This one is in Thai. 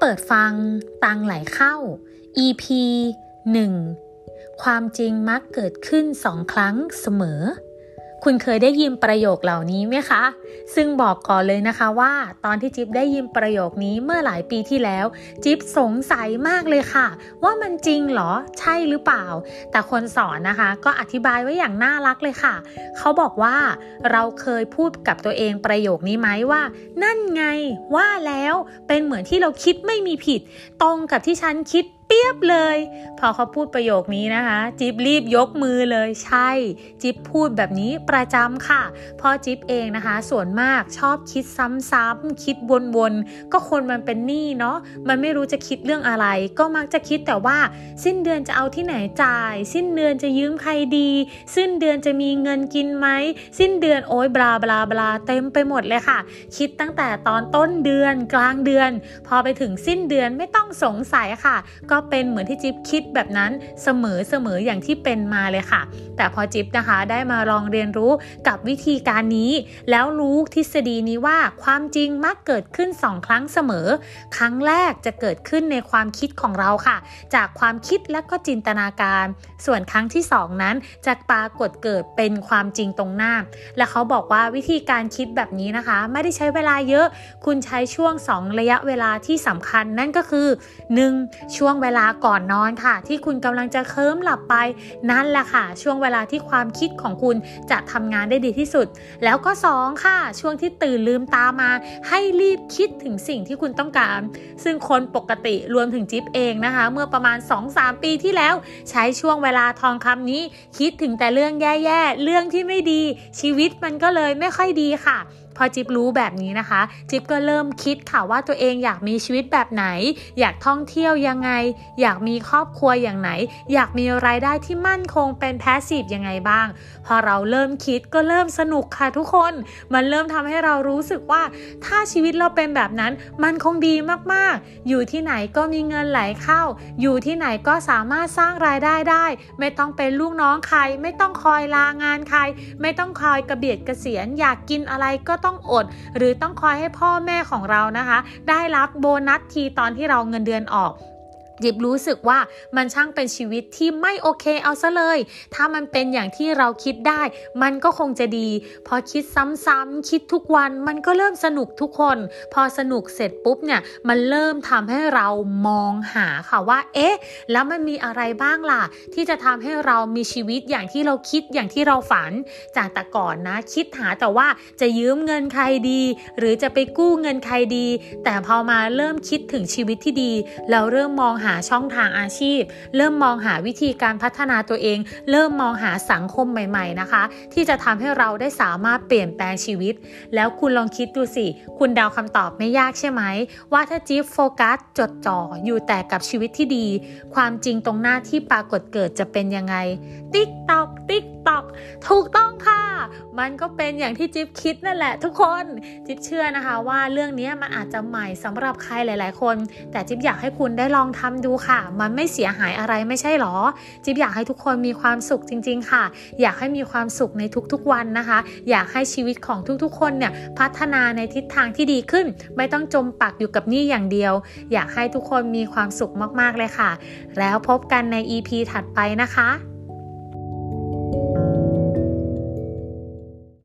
เปิดฟังตังไหลเข้า EP 1 ความจริงมักเกิดขึ้นสองครั้งเสมอ คุณเคยได้ยินประโยคเหล่านี้ไหมคะ ซึ่งบอกก่อนเลยนะคะว่า ตอนที่จิ๊บได้ยินประโยคนี้เมื่อหลายปีที่แล้ว จิ๊บสงสัยมากเลยค่ะ ว่ามันจริงหรอ ใช่หรือเปล่า แต่คนสอนนะคะ ก็อธิบายไว้อย่างน่ารักเลยค่ะ เขาบอกว่าเราเคยพูดกับตัวเองประโยคนี้ไหมว่า นั่นไงว่าแล้วเป็นเหมือนที่เราคิดไม่มีผิด ตรงกับที่ฉันคิด เปียบเลย พอเขาพูดประโยคนี้นะคะ จิ๊บรีบยกมือเลยใช่ จิ๊บพูดแบบนี้ประจำค่ะพอจิ๊บเองนะคะ ส่วนมากชอบคิดซ้ำๆคิดวนๆก็คนมันเป็นหนี้เนาะมันไม่รู้จะคิดเรื่องอะไร ก็มักจะคิดแต่ว่า สิ้นเดือนจะเอาที่ไหนจ่าย สิ้นเดือนจะยืมใครดี สิ้นเดือนจะมีเงินกินไหมสิ้นเดือนโอ้ยบลาบลาบลาเต็มไปหมดเลยค่ะ คิดตั้งแต่ตอนต้นเดือนกลางเดือน พอไปถึงสิ้นเดือนไม่ต้องสงสัยค่ะ ก็ก็เป็นเหมือนที่จิ๊บคิดแบบนั้นเสมอเสมออย่างที่เป็นมาเลยค่ะ แต่พอจิ๊บนะคะได้มาลองเรียนรู้กับวิธีการนี้ แล้วรู้ทฤษฎีนี้ว่าความจริงมักเกิดขึ้น2ครั้งเสมอ ครั้งแรกจะเกิดขึ้นในความคิดของเราค่ะ จากความคิดและก็จินตนาการ ส่วนครั้งที่2นั้นจะปรากฏเกิดเป็นความจริงตรงหน้า และเขาบอกว่าวิธีการคิดแบบนี้นะคะ ไม่ได้ใช้เวลาเยอะ คุณใช้ช่วง 2 ระยะเวลาที่สำคัญนั่นก็คือ 1. ช่วงเวลาก่อนนอนค่ะ ที่คุณกำลังจะเคิมหลับไปนั่นแหละค่ะ ช่วงเวลาที่ความคิดของคุณจะทำงานได้ดีที่สุด แล้วก็ 2 ค่ะ ช่วงที่ตื่นลืมตามา ให้รีบคิดถึงสิ่งที่คุณต้องการ ซึ่งคนปกติรวมถึงจิ๊บเองนะคะ เมื่อประมาณ 2-3 ปีที่แล้ว ใช้ช่วงเวลาทองคำนี้ คิดถึงแต่เรื่องแย่ๆเรื่องที่ไม่ดีชีวิตมันก็เลยไม่ค่อยดีค่ะ พอจิ๊บรู้แบบนี้นะคะ จิ๊บก็เริ่มคิดค่ะว่าตัวเองอยากมีชีวิตแบบไหน อยากท่องเที่ยวยังไง อยากมีครอบครัวอย่างไหน อยากมีรายได้ที่มั่นคงเป็นแพสซีฟยังไงบ้าง พอเราเริ่มคิดก็เริ่มสนุกค่ะทุกคน มันเริ่มทำให้เรารู้สึกว่าถ้าชีวิตเราเป็นแบบนั้น มันคงดีมากๆ อยู่ที่ไหนก็มีเงินไหลเข้า อยู่ที่ไหนก็สามารถสร้างรายได้ได้ ไม่ต้องเป็นลูกน้องใคร ไม่ต้องคอยลางานใคร ไม่ต้องคอยกระเบียดกระเสียนอยากกินอะไรก็ต้องต้องอด หรือต้องคอยให้พ่อแม่ของเรานะคะ ได้รับโบนัสทีตอนที่เราเงินเดือนออก ยิบรู้สึกว่ามันช่างเป็นชีวิตที่ไม่โอเคเอาซะเลย ถ้ามันเป็นอย่างที่เราคิดได้ มันก็คงจะดี พอคิดซ้ำๆคิดทุกวันมันก็เริ่มสนุกทุกคน พอสนุกเสร็จปุ๊บเนี่ย มันเริ่มทำให้เรามองหาค่ะว่า เอ๊ะ แล้วมันมีอะไรบ้างล่ะ ที่จะทำให้เรามีชีวิตอย่างที่เราคิดอย่างที่เราฝัน จากแต่ก่อนนะ คิดหาแต่ว่าจะยืมเงินใครดี หรือจะไปกู้เงินใครดี แต่พอมาเริ่มคิดถึงชีวิตที่ดี เราเริ่มมองหาหาช่องทางอาชีพ เริ่มมองหาวิธีการพัฒนาตัวเอง เริ่มมองหาสังคมใหม่ๆนะคะ ที่จะทำให้เราได้สามารถเปลี่ยนแปลงชีวิต แล้วคุณลองคิดดูสิ คุณเดาคำตอบไม่ยากใช่ไหม ว่าถ้าจิ๊บโฟกัสจดจ่ออยู่แต่กับชีวิตที่ดี ความจริงตรงหน้าที่ปรากฏเกิดจะเป็นยังไง ติ๊กตอกติ๊กตอกถูกต้องค่ะ มันก็เป็นอย่างที่จิ๊บคิดนั่นแหละทุกคน จิ๊บเชื่อนะคะว่าเรื่องนี้มันอาจจะใหม่สำหรับใครหลาย ๆ คน แต่จิ๊บอยากให้คุณได้ลองทำดูค่ะ มันไม่เสียหายอะไรไม่ใช่หรอ จิ๊บอยากให้ทุกคนมีความสุขจริง ๆ ค่ะ อยากให้มีความสุขในทุกๆวันนะคะ อยากให้ชีวิตของทุกๆ คนเนี่ยพัฒนาในทิศทางที่ดีขึ้น ไม่ต้องจมปักอยู่กับนี่อย่างเดียว อยากให้ทุกคนมีความสุขมากๆเลยค่ะ แล้วพบกันใน EP ถัดไปนะคะ